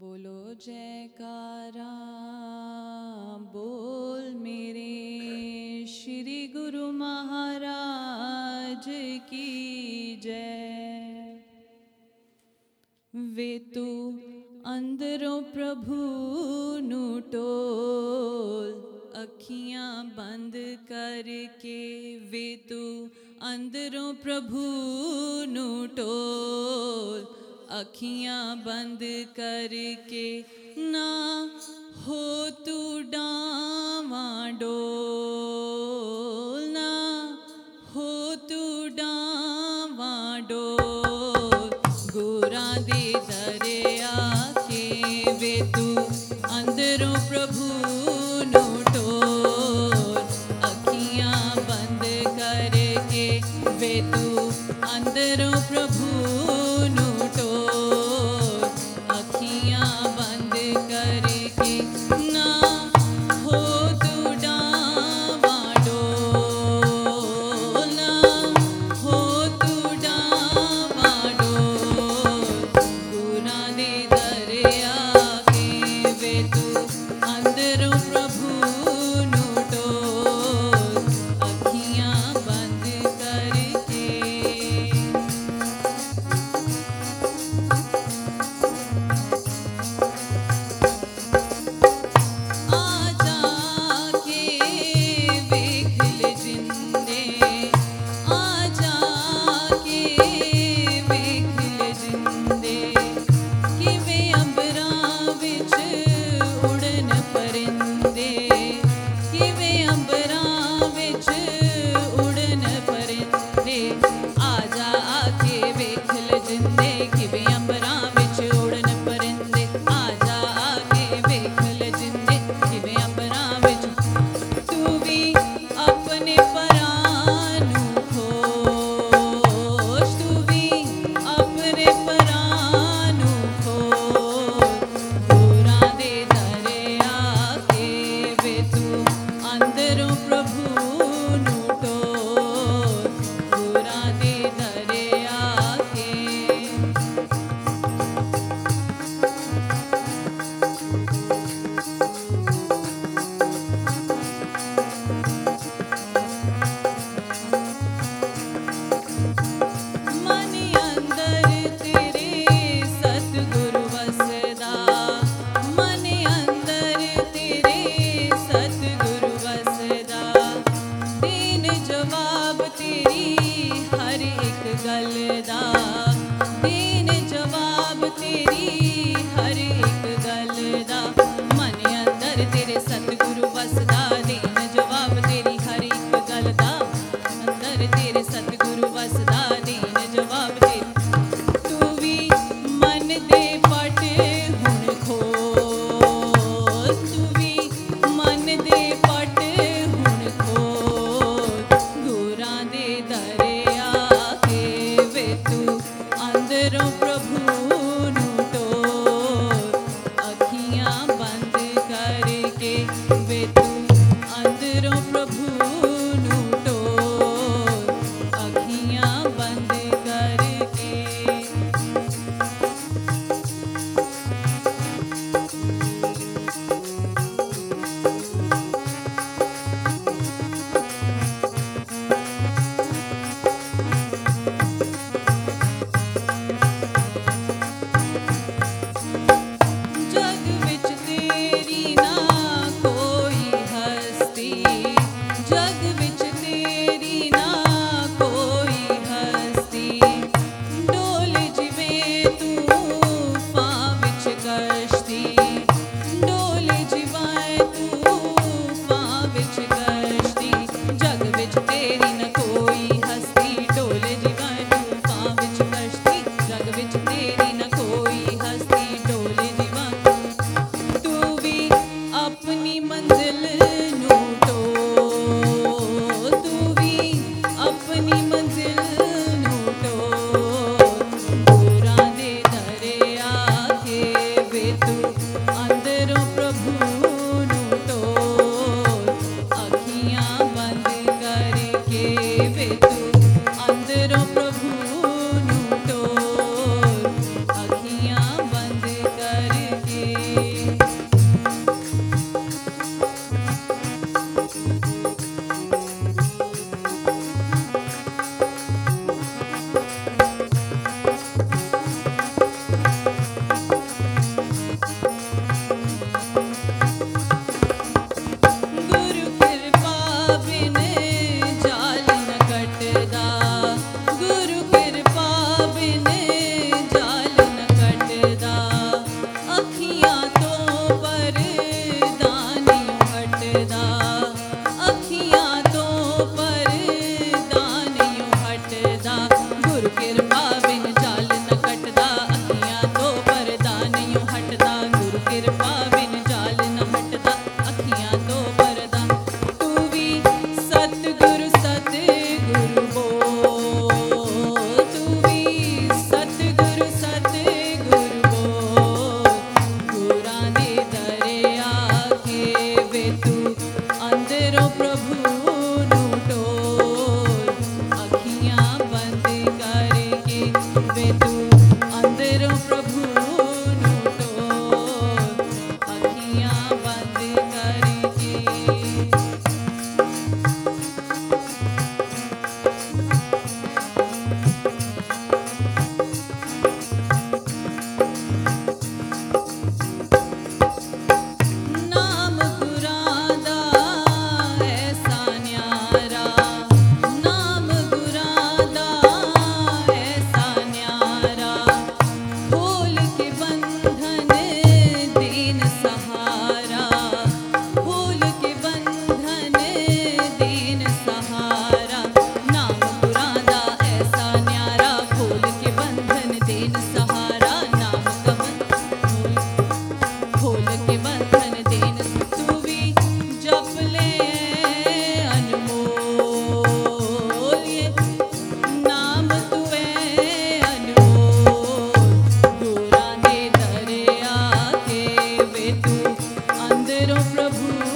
बोलो, जयकारा, बोल मेरे श्री गुरु महाराज की जय। वे तो अंदरों प्रभु नूटोल अखियाँ बंद करके वे तो अंदरों प्रभु नूटोल अखियाँ बंद करके ना हो तू डावा डो viram Prabhu